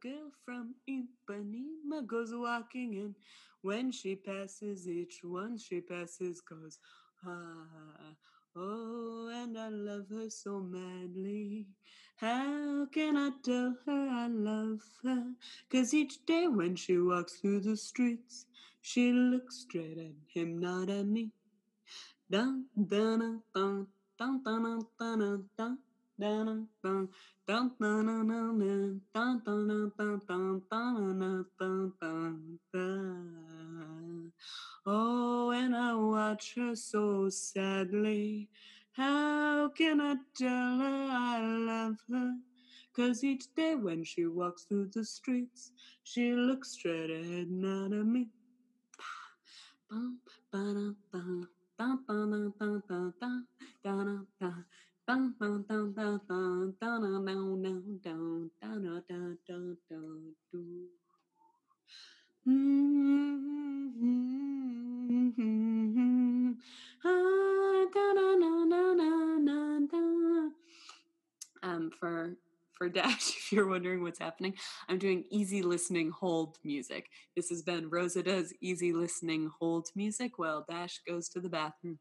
girl from Ipanema goes walking in. When she passes, each one she passes goes, ah, oh, and I love her so madly. How can I tell her I love her? Cause each day when she walks through the streets, she looks straight at him, not at me. Dun, dun, dun, dun, dun, dun, dun, dun. Dun, Oh, and I watch her so sadly. How can I tell her I love her? Cause each day when she walks through the streets, she looks straight ahead, not at me. Da da da da da da da da da da da da da da. Um, for for Dash, if you're wondering what's happening, I'm doing easy listening hold music. This has been rosa does easy listening hold music while Dash goes to the bathroom.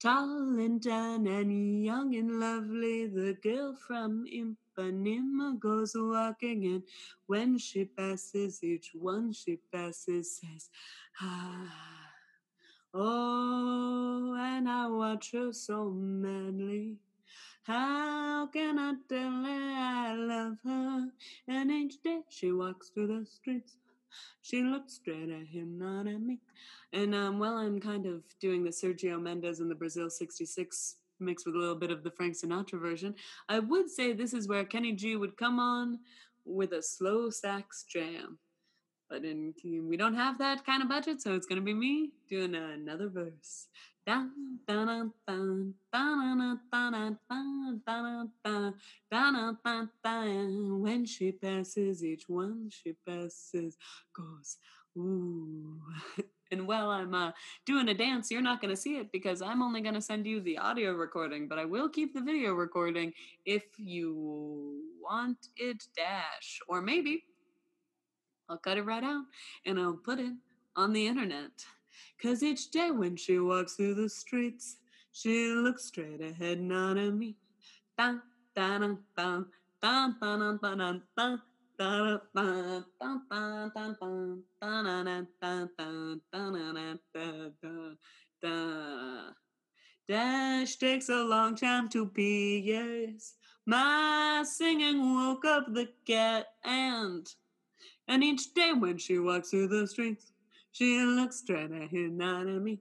Tall and tan and young and lovely, the girl from Ipanema goes walking and When she passes, each one she passes says, Ah. Oh, and I watch her so madly. How can I tell her I love her? And each day she walks through the streets. She looks straight at him, not at me. And um, while I'm kind of doing the Sergio Mendes and the Brazil 66 mixed with a little bit of the Frank Sinatra version, I would say this is where Kenny G would come on with a slow sax jam. But in, we don't have that kind of budget, so it's going to be me doing another verse. When she passes, each one she passes goes, ooh. and while I'm uh, doing a dance, you're not going to see it because I'm only going to send you the audio recording, but I will keep the video recording if you want it, dash. Or maybe I'll cut it right out and I'll put it on the internet. Cause each day when she walks through the streets, she looks straight ahead, not at me. Dash takes a long time to be, yes. My singing woke up the cat, and and each day when she walks through the streets, she looks straight at him, not at me.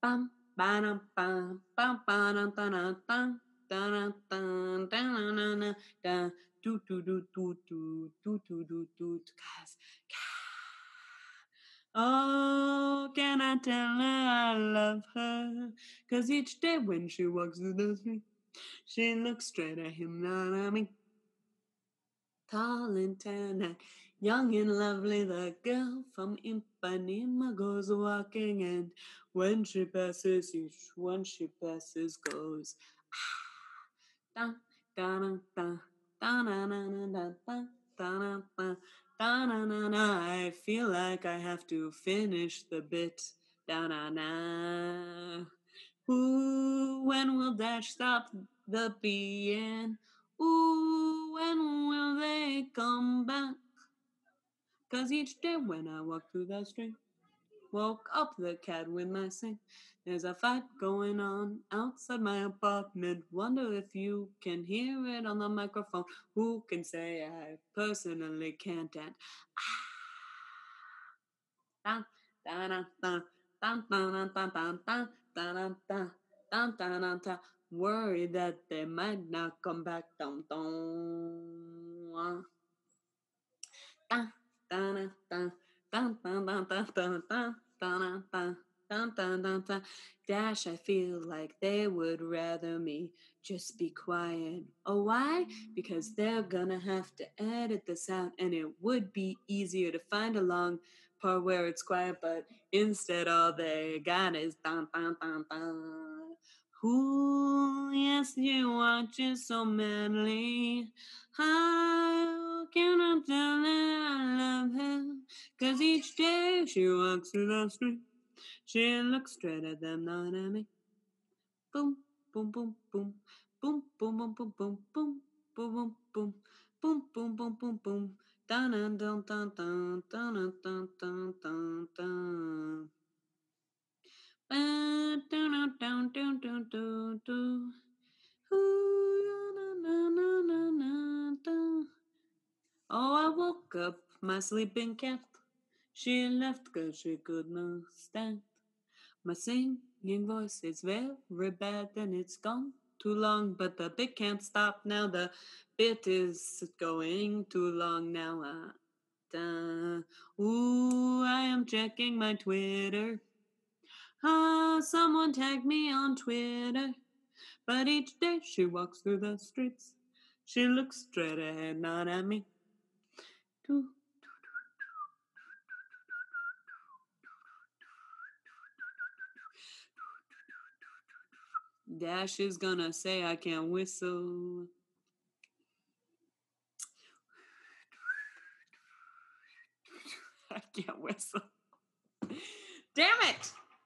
Bum, ba-dum, bum, bum, ba-dum, da-dum, dum, do, do, do, do, do, do, do, do, do, guys. Oh, can I tell her I love her? Cause each day when she walks through the street, she looks straight at him, not at me. Tall and tan young and lovely, the girl from Ipanema goes walking, and when she passes, each one she passes goes. Ah, da, da, da, da, da, da, da, da, da, da, da, da, da. I feel like I have to finish the bit. Da, da, da. Ooh, when will Dash stop the being? Ooh, when will they come back? Cause each day when I walk through the street, woke up the cat with my sing. There's a fight going on outside my apartment. Wonder if you can hear it on the microphone. Who can say I personally can't? And ah, da that they might not come back. Dum dum. Da Dash, I feel like they would rather me just be quiet. Oh, why? Because they're gonna have to edit this out, and it would be easier to find a long part where it's quiet, but instead, all they got is. Dun, dun, dun, dun. Ooh, yes, she watches so madly. How can I tell I love her? Cause each day she walks the street, she looks straight at them, not at me. Boom, boom, boom, boom, boom, boom, boom, boom, boom, boom, boom, boom, boom, boom, boom, boom, boom, boom. Dun dun dun dun dun dun dun dun dun dun. Oh, I woke up my sleeping cat. She left cause she could not stand. My singing voice is very bad and it's gone too long, but the bit can't stop now. The bit is going too long now. Uh, duh. Ooh, I am checking my Twitter. Ah, someone tagged me on Twitter. But each day she walks through the streets. She looks straight ahead, not at me. Dash is gonna say I can't whistle. I can't whistle. Damn it!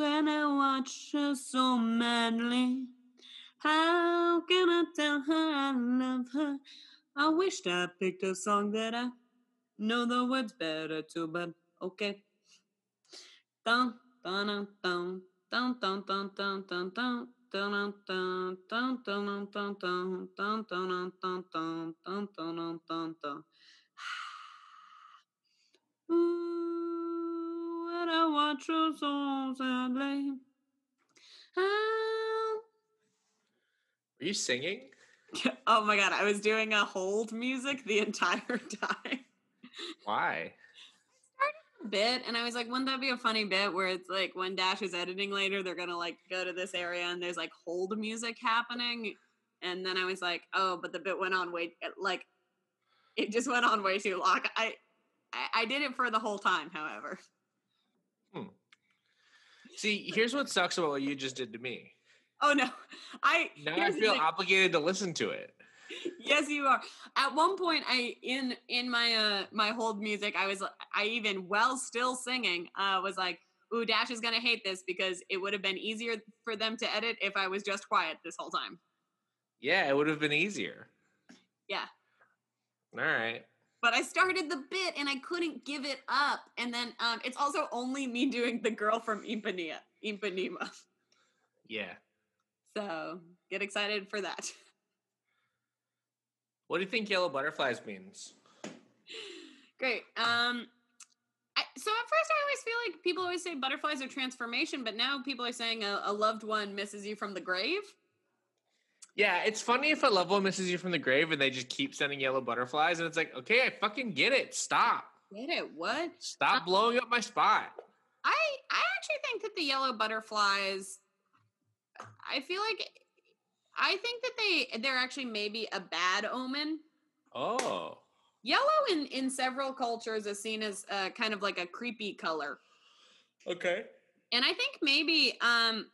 and I watch her so madly. How can I tell her I love her? I wished I picked a song that I know the words better to, but okay. Dun dun dun dun dun. Ooh, and I watch her so sadly. How oh. Are you singing? Oh my god, I was doing a hold music the entire time. Why? A bit and I was like, wouldn't that be a funny bit where it's like when Dash is editing later, they're gonna like go to this area and there's like hold music happening. And then I was like, oh, but the bit went on way like it just went on way too long. I I, I did it for the whole time, however. Hmm. See, here's what sucks about what you just did to me. Oh no. I Now I feel obligated to listen to it. yes you are at one point i in in my uh my hold music i was i even while still singing uh was like ooh dash is gonna hate this because it would have been easier for them to edit if i was just quiet this whole time Yeah, it would have been easier. Yeah. All right. But i started the bit and i couldn't give it up and then um it's also only me doing the girl from ipanema ipanema Yeah. so get excited for that What do you think yellow butterflies means? Great. Um, I, so at first, I always feel like people always say butterflies are transformation, but now people are saying a, a loved one misses you from the grave. Yeah, it's funny if a loved one misses you from the grave and they just keep sending yellow butterflies, and it's like, okay, I fucking get it. Stop. Get it? What? Stop blowing up my spot. I I actually think that the yellow butterflies. I feel like I think that they they're actually maybe a bad omen. Oh. Yellow in in several cultures is seen as uh, kind of like a creepy color. Okay. and i think maybe um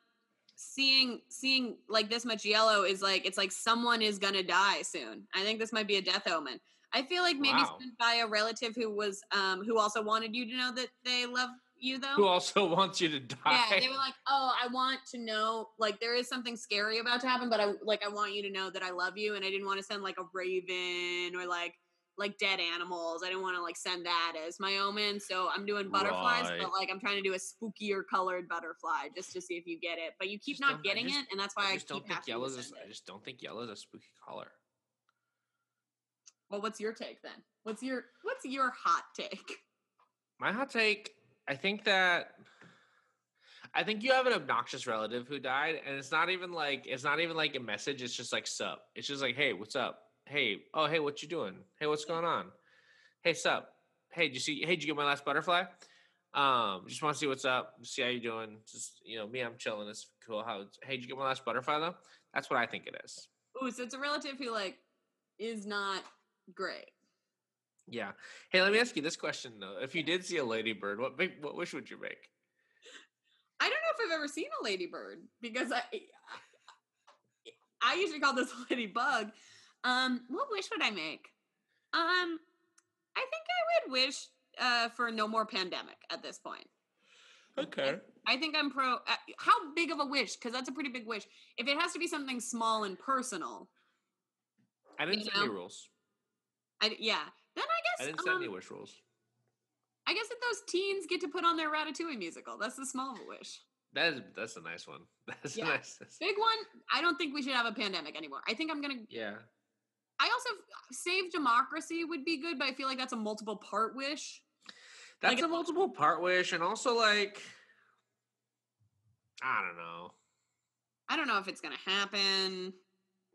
seeing seeing like this much yellow is like it's like someone is gonna die soon i think this might be a death omen i feel like maybe Wow. sent by a relative who was um who also wanted you to know that they love you though Who also wants you to die? yeah they were like oh i want to know like there is something scary about to happen but i like i want you to know that i love you and i didn't want to send like a raven or like like dead animals i didn't want to like send that as my omen so i'm doing butterflies Right. but like i'm trying to do a spookier colored butterfly just to see if you get it but you keep not getting just- it and that's why I i, just don't keep think yellow is. I just don't think yellow is a spooky color. well what's your take then what's your what's your hot take My hot take. I think that. I think you have an obnoxious relative who died, and it's not even like it's not even like a message. It's just like sup. It's just like, hey, what's up? Hey, oh, hey, what you doing? Hey, what's going on? Hey, sup? Hey, did you see? Hey, did you get my last butterfly? Um, just want to see what's up, see how you doing. Just you know, me, I'm chilling. It's cool. How? Hey, did you get my last butterfly though? That's what I think it is. Ooh, so it's a relative who like is not great. Yeah. Hey, let me ask you this question though: If you did see a ladybird, what big, what wish would you make? I don't know if I've ever seen a ladybird because I I usually call this a ladybug. Um, what wish would I make? Um, I think I would wish uh, for no more pandemic at this point. Okay. I think I'm pro. Uh, how big of a wish? Because that's a pretty big wish. If it has to be something small and personal, I didn't set any rules. I yeah. Then I guess I didn't set um, any wish rules. I guess that those teens get to put on their Ratatouille musical. That's the small of a wish. That is that's a nice one. That's Yeah. a nice. Big one. I don't think we should have a pandemic anymore. I think I'm gonna. yeah. I also save democracy would be good, but I feel like that's a multiple part wish. That's Like- a multiple part wish, and also like, I don't know. I don't know if it's gonna happen.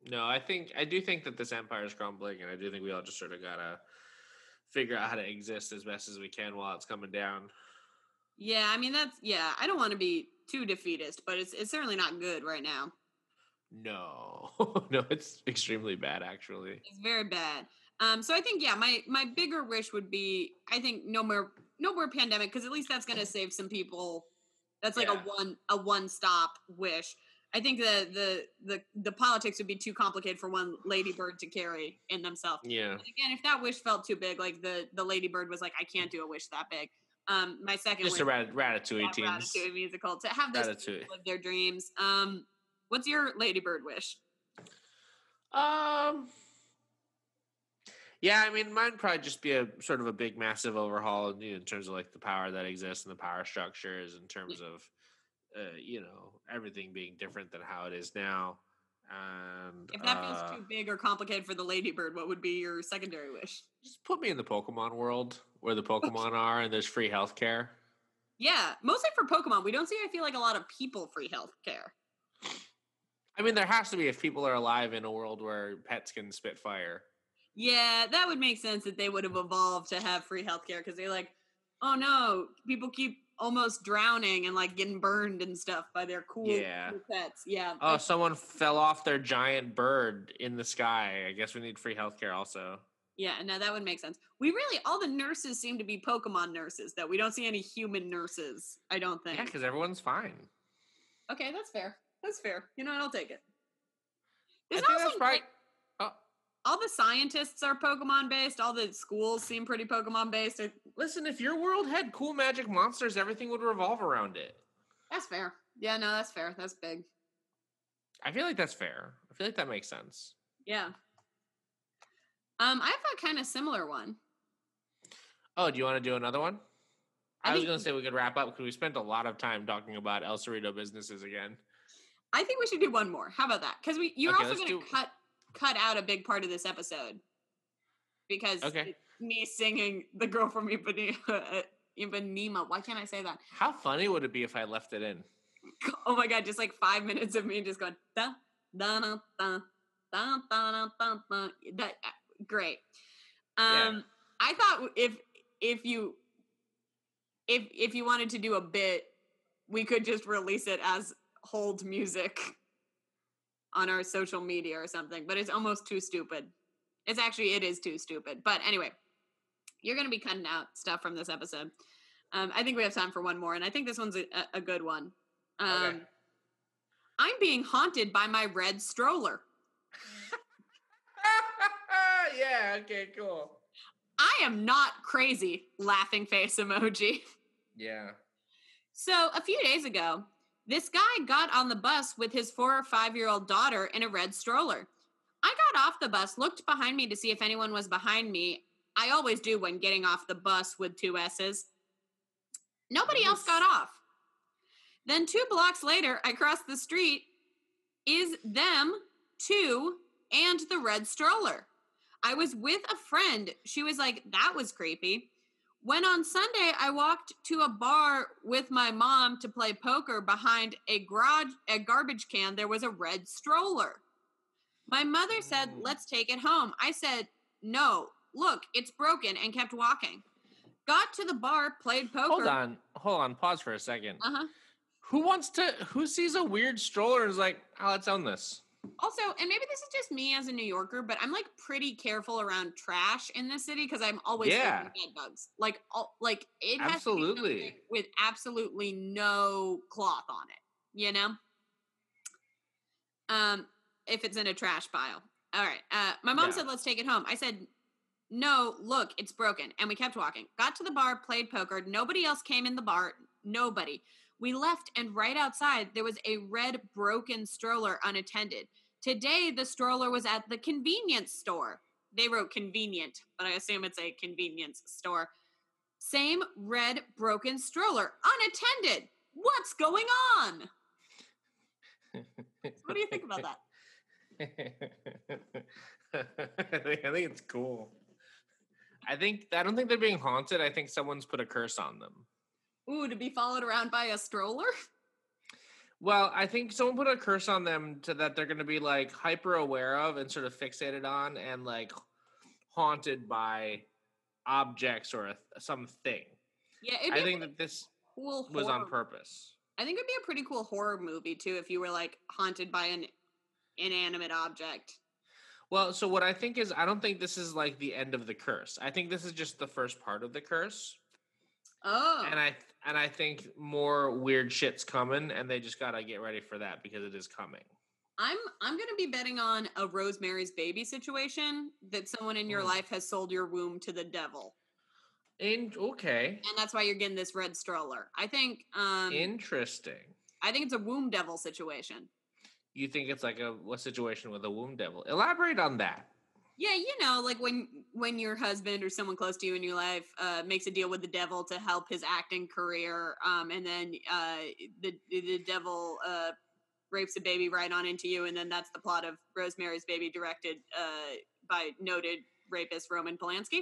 No, I think I do think that this empire is crumbling, and I do think we all just sort of gotta figure out how to exist as best as we can while it's coming down. Yeah, I mean that's yeah. I don't want to be too defeatist, but it's it's certainly not good right now. No, no, it's extremely bad, actually. It's very bad. Um, so I think yeah, my my bigger wish would be I think no more no more pandemic because at least that's gonna save some people. That's like Yeah. a one a one stop wish. I think the the the the politics would be too complicated for one ladybird to carry in themselves. Yeah, And again, if that wish felt too big, like the the ladybird was like, I can't do a wish that big. Um, my second just wish a rat- ratatouille. Ratatouille musical to have this Ratatouille. live their dreams. Um, what's your ladybird wish? Um. Yeah, I mean, mine probably just be a sort of a big, massive overhaul you know, in terms of like the power that exists and the power structures, in terms of, uh, you know, everything being different than how it is now. And If that uh, feels too big or complicated for the ladybird, what would be your secondary wish? just put me in the Pokemon world where the Pokemon are and there's free healthcare. Yeah, mostly for Pokemon. We don't see, I feel like, a lot of people free health care. I mean, there has to be if people are alive in a world where pets can spit fire. Yeah, that would make sense that they would have evolved to have free healthcare because they're like, oh no, people keep almost drowning and like getting burned and stuff by their cool, Yeah. cool pets. Yeah. Oh, someone fell off their giant bird in the sky. I guess we need free healthcare also. yeah, no, that would make sense. We really, all the nurses seem to be Pokemon nurses, though. We don't see any human nurses, I don't think. Yeah, because everyone's fine. Okay, that's fair. That's fair. You know what? I'll take it. I There's also that's right. Oh, all the scientists are Pokemon based. All the schools seem pretty Pokemon based. Listen, if your world had cool magic monsters, everything would revolve around it. That's fair. Yeah, no, that's fair. That's big. I feel like that's fair. I feel like that makes sense. Yeah. Um, I have a kind of similar one. Oh, do you want to do another one? I I, was going to say we could wrap up because we spent a lot of time talking about El Cerrito businesses again. I think we should do one more. How about that? Because we you're Okay, also going to do- cut cut out a big part of this episode because Okay. me singing the girl from Ipanema. Ipanema. Why can't I say that? How funny would it be if I left it in? Oh my god! Just like five minutes of me just going da da da da da da da da. That uh, great. Yeah. Um, I thought if if you if if you wanted to do a bit, we could just release it as hold music on our social media or something. But it's almost too stupid. It's actually it is too stupid. But anyway, you're gonna be cutting out stuff from this episode. Um, I think we have time for one more, and I think this one's a, a- a good one. Um, Okay. I'm being haunted by my red stroller. yeah, okay, cool. I am not crazy. Laughing face emoji. Yeah. So a few days ago, this guy got on the bus with his four or five year old daughter in a red stroller. I got off the bus, looked behind me to see if anyone was behind me. I always do when getting off the bus with two S's. Nobody else got off. Then two blocks later, I crossed the street. Is them, two, and the red stroller. I was with a friend. She was like, that was creepy. When on Sunday I walked to a bar with my mom to play poker behind a garage a garbage can, there was a red stroller. My mother said, Mm. "Let's take it home." I said, "No, look, it's broken," and kept walking. Got to the bar, played poker. Hold on, hold on. Pause for a second. Uh huh. Who wants to? Who sees a weird stroller and is like, "Oh, let's own this." Also, and maybe this is just me as a New Yorker, but I'm like pretty careful around trash in this city because I'm always Yeah. bed bugs. Like, all, like it has Absolutely. with absolutely no cloth on it. You know. Um, if it's in a trash pile. All right. Uh, my mom Yeah. said, "Let's take it home." I said, "No, look, it's broken." And we kept walking. Got to the bar, played poker. Nobody else came in the bar. Nobody. We left, and right outside there was a red broken stroller unattended. Today, the stroller was at the convenience store. They wrote convenient, but I assume it's a convenience store. Same red broken stroller, unattended. What's going on? What do you think about that? I think it's cool. I think I don't think they're being haunted. I think someone's put a curse on them. Ooh, to be followed around by a stroller? Well, I think someone put a curse on them to that they're going to be like hyper aware of and sort of fixated on and like haunted by objects or a, something. Yeah, it'd be I think that this cool was on purpose. I think it'd be a pretty cool horror movie too if you were like haunted by an inanimate object. Well, so what I think is I don't think this is like the end of the curse. I think this is just the first part of the curse. Oh, And I and I think more weird shit's coming and they just got to get ready for that because it is coming. I'm I'm gonna be betting on a Rosemary's Baby situation that someone in your Mm. life has sold your womb to the devil, In, okay. and that's why you're getting this red stroller. I think um Interesting. I think it's a womb devil situation. You think it's like a what situation with a womb devil? Elaborate on that. Yeah, you know, like when when your husband or someone close to you in your life uh, makes a deal with the devil to help his acting career, um, and then uh, the the devil uh, rapes a baby right on into you, and then that's the plot of Rosemary's Baby, directed uh, by noted rapist Roman Polanski.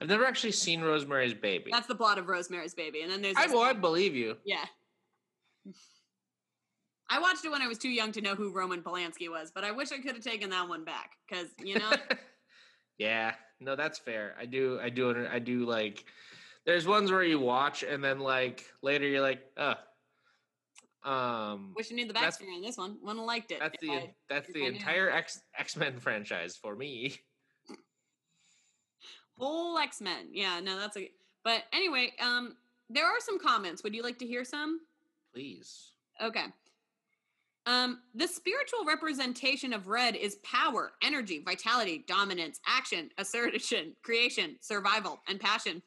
I've never actually seen Rosemary's Baby. That's the plot of Rosemary's Baby, and then there's I well, I believe you. yeah. I watched it when I was too young to know who Roman Polanski was, but I wish I could have taken that one back because you know. yeah, no, that's fair. I do, I do, I do like. There's ones where you watch and then like later you're like, uh, um, Wish I knew the backstory on this one. Wouldn't have liked it. that's the I- that's the entire X X Men franchise for me. whole X Men. Yeah, no, that's a. But anyway, um, there are some comments. Would you like to hear some? Please. Okay. Um, the spiritual representation of red is power, energy, vitality, dominance, action, assertion, creation, survival, and passion.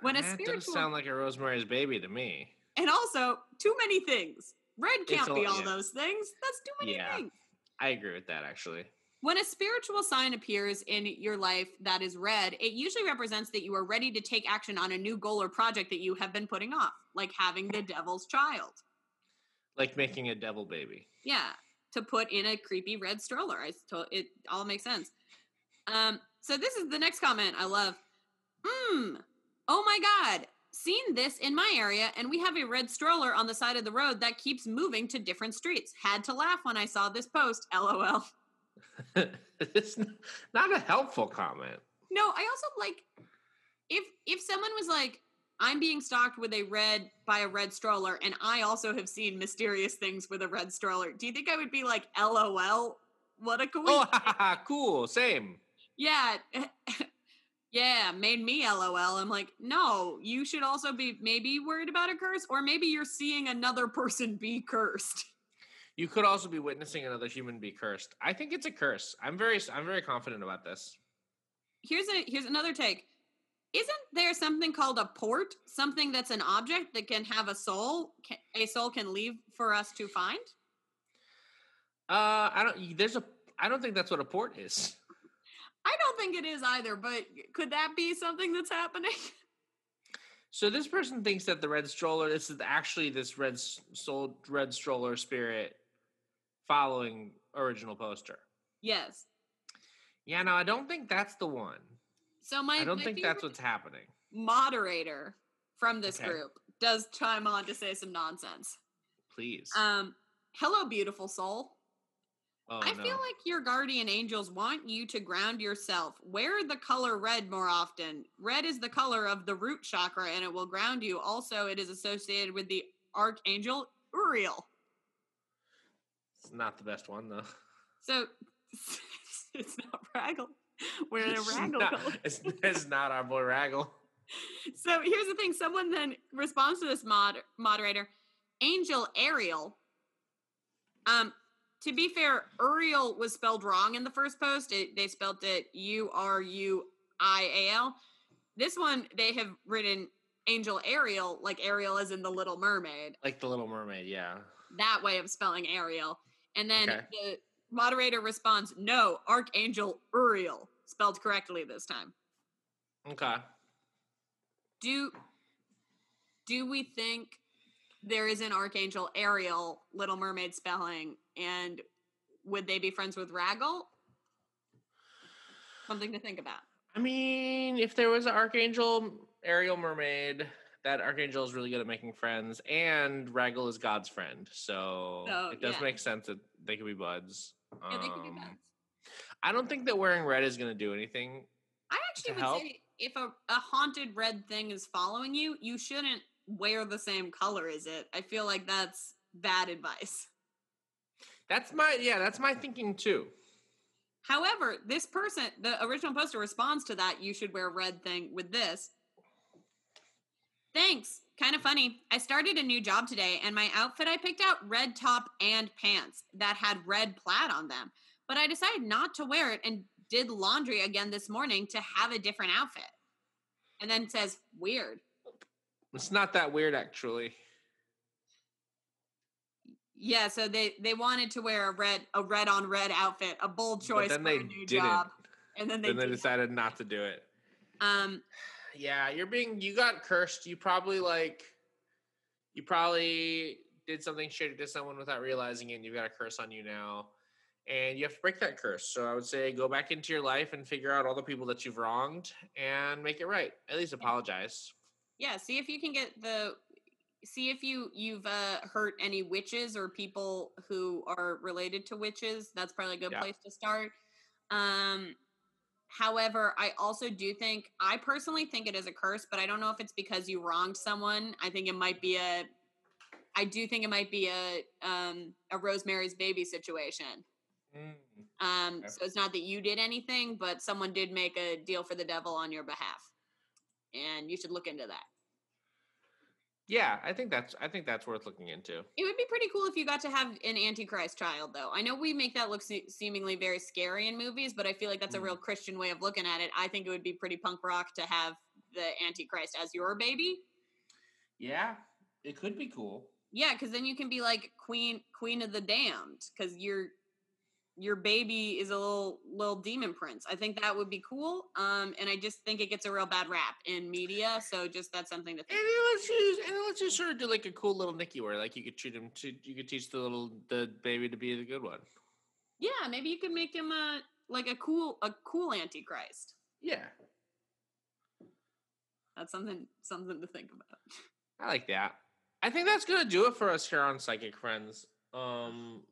When a that spiritual doesn't sound like a Rosemary's Baby to me. and also too many things. Red can't be all- all yeah. those things. That's too many Yeah. things. I agree with that actually. When a spiritual sign appears in your life that is red, it usually represents that you are ready to take action on a new goal or project that you have been putting off, like having the devil's child. Like making a devil baby. Yeah, to put in a creepy red stroller. I told it all makes sense. Um, so this is the next comment I love. Hmm. Oh my god. Seen this in my area, and we have a red stroller on the side of the road that keeps moving to different streets. Had to laugh when I saw this post. LOL. it's not a helpful comment. No, I also like if if someone was like, I'm being stalked with a red by a red stroller, and I also have seen mysterious things with a red stroller. Do you think I would be like, LOL? What a cool. Oh, cool. Same. yeah, yeah, made me LOL. I'm like, no, you should also be maybe worried about a curse, or maybe you're seeing another person be cursed. You could also be witnessing another human be cursed. I think it's a curse. I'm very I'm very confident about this. Here's a here's another take. Isn't there something called a port? Something that's an object that can have a soul? A soul can leave for us to find? Uh I don't there's a I don't think that's what a port is. I don't think it is either, but could that be something that's happening? So this person thinks that the red stroller this is actually this red soul red stroller spirit following original poster. yes. Yeah, no, I don't think that's the one. So my I don't my think that's what's happening. moderator from this Okay. group does chime on to say some nonsense. Please. Um, hello, beautiful soul. oh, I no. feel like your guardian angels want you to ground yourself. Wear the color red more often. Red is the color of the root chakra and it will ground you. Also, it is associated with the archangel Uriel. it's not the best one though. So it's not Raguel. We're in a Raguel not-. It's, it's not our boy Raguel. So here's the thing someone then responds to this mod moderator, Angel Ariel. Um, to be fair, Uriel was spelled wrong in the first post. It, they spelled it U R U I A L. This one they have written Angel Ariel, like Ariel is in the Little Mermaid. Like the Little Mermaid, yeah. That way of spelling Ariel. And then Okay. the moderator responds, "No, Archangel Uriel, spelled correctly this time." Okay. do do we think there is an archangel ariel little mermaid spelling and would they be friends with raguel something to think about I mean, if there was an Archangel Ariel Mermaid, that Archangel is really good at making friends, and Raguel is God's friend. So So, it does yeah. make sense that they could be buds. Yeah they be Um, buds I don't think that wearing red is going to do anything. i actually would help? say if a, a haunted red thing is following you you shouldn't wear the same color as it i feel like that's bad advice That's my yeah, that's my thinking too. However, this person, the original poster responds to that you should wear red thing with this. Thanks. Kind of funny. I started a new job today and my outfit I picked out red top and pants that had red plaid on them. But I decided not to wear it and did laundry again this morning to have a different outfit. And then it says weird. It's not that weird actually. Yeah, so they they wanted to wear a red a red on red outfit, a bold choice but then for they a new didn't. job. And then they, then they decided not to do it. um Yeah, you're being you got cursed. You probably like you probably did something shitty to someone without realizing it and you've got a curse on you now. And you have to break that curse. So I would say go back into your life and figure out all the people that you've wronged and make it right. At least apologize. yeah see if you can get the see if you you've uh hurt any witches or people who are related to witches that's probably a good Yeah. place to start um however i also do think i personally think it is a curse but i don't know if it's because you wronged someone. I think it might be a i do think it might be a um a rosemary's baby situation. Um Okay. so it's not that you did anything but someone did make a deal for the devil on your behalf. And you should look into that Yeah, I think that's I think that's worth looking into. It would be pretty cool if you got to have an Antichrist child, though. I know we make that look se- seemingly very scary in movies, but I feel like that's a Mm. real Christian way of looking at it. I think it would be pretty punk rock to have the Antichrist as your baby. Yeah, it could be cool. Yeah, because then you can be like queen, queen of the damned, because your your baby is a little little demon prince. I think that would be cool. Um, and I just think it gets a real bad rap in media. So just that's something to And think. it lets you and it lets you sort of do like a cool little Nicky where like you could treat him to you could teach the little the baby to be the good one. Yeah, maybe you could make him a like a cool a cool Antichrist. Yeah, That's something something to think about. I like that. I think that's gonna do it for us here on Psychic Friends. Um,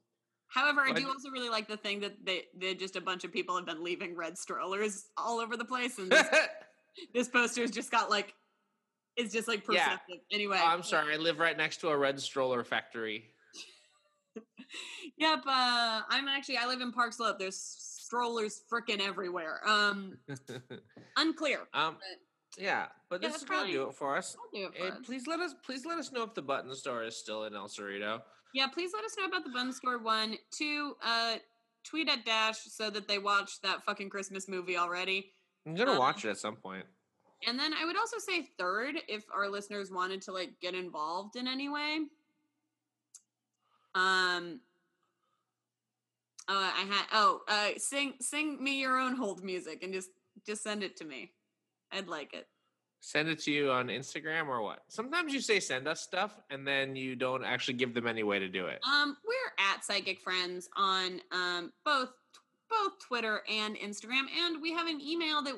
However, I do also really like the thing that they they just a bunch of people have been leaving red strollers all over the place, and this, this poster's just got like it's just like Yeah. perceptive. Anyway, Oh, I'm sorry, I live right next to a red stroller factory. Yep, uh, I'm actually I live in Park Slope. There's strollers freaking everywhere. Um, unclear. um, yeah, but Yeah, this is gonna do it for us. Do it for us. please let us please let us know if the button store is still in El Cerrito. Yeah, please let us know about the bun Score one. Two, uh, tweet at Dash so that they watch that fucking Christmas movie already. I'm gonna Um, watch it at some point. And then I would also say third, if our listeners wanted to like get involved in any way. Um. Oh, I had. Oh, uh, sing sing me your own hold music and just just send it to me. I'd like it. Send it to you on Instagram or what? Sometimes you say send us stuff and then you don't actually give them any way to do it. Um, we're at Psychic Friends on um both both Twitter and Instagram, and we have an email that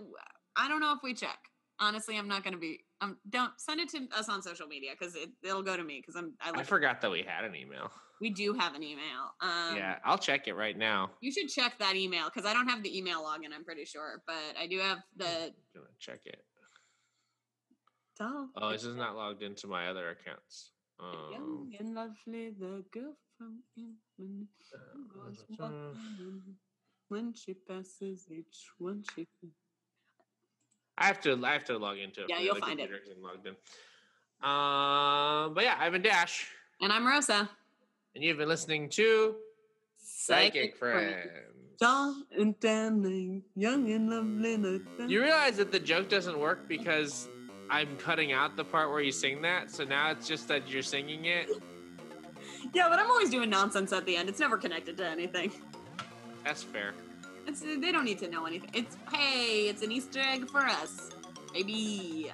I don't know if we check. Honestly, I'm not gonna be. Um, don't send it to us on social media because it, it'll go to me because I'm. I, I forgot that we had an email. we do have an email. Um, yeah, I'll check it right now. You should check that email because I don't have the email login. I'm pretty sure, but I do have the. I'm gonna check it. Oh, this is not logged into my other accounts. Um, young and lovely, the girl from England goes uh, walking. When she passes each one, she. I have to. I have to log into it. Yeah, you'll find it. logged in. Um, but yeah, I'm in Dash, And I'm Rosa. and you've been listening to Psychic Friends. Tall and tanning, young and lovely. You realize that the joke doesn't work because I'm cutting out the part where you sing that. So now it's just that you're singing it. Yeah, but I'm always doing nonsense at the end. It's never connected to anything. That's fair. It's they don't need to know anything. It's hey, it's an Easter egg for us, baby.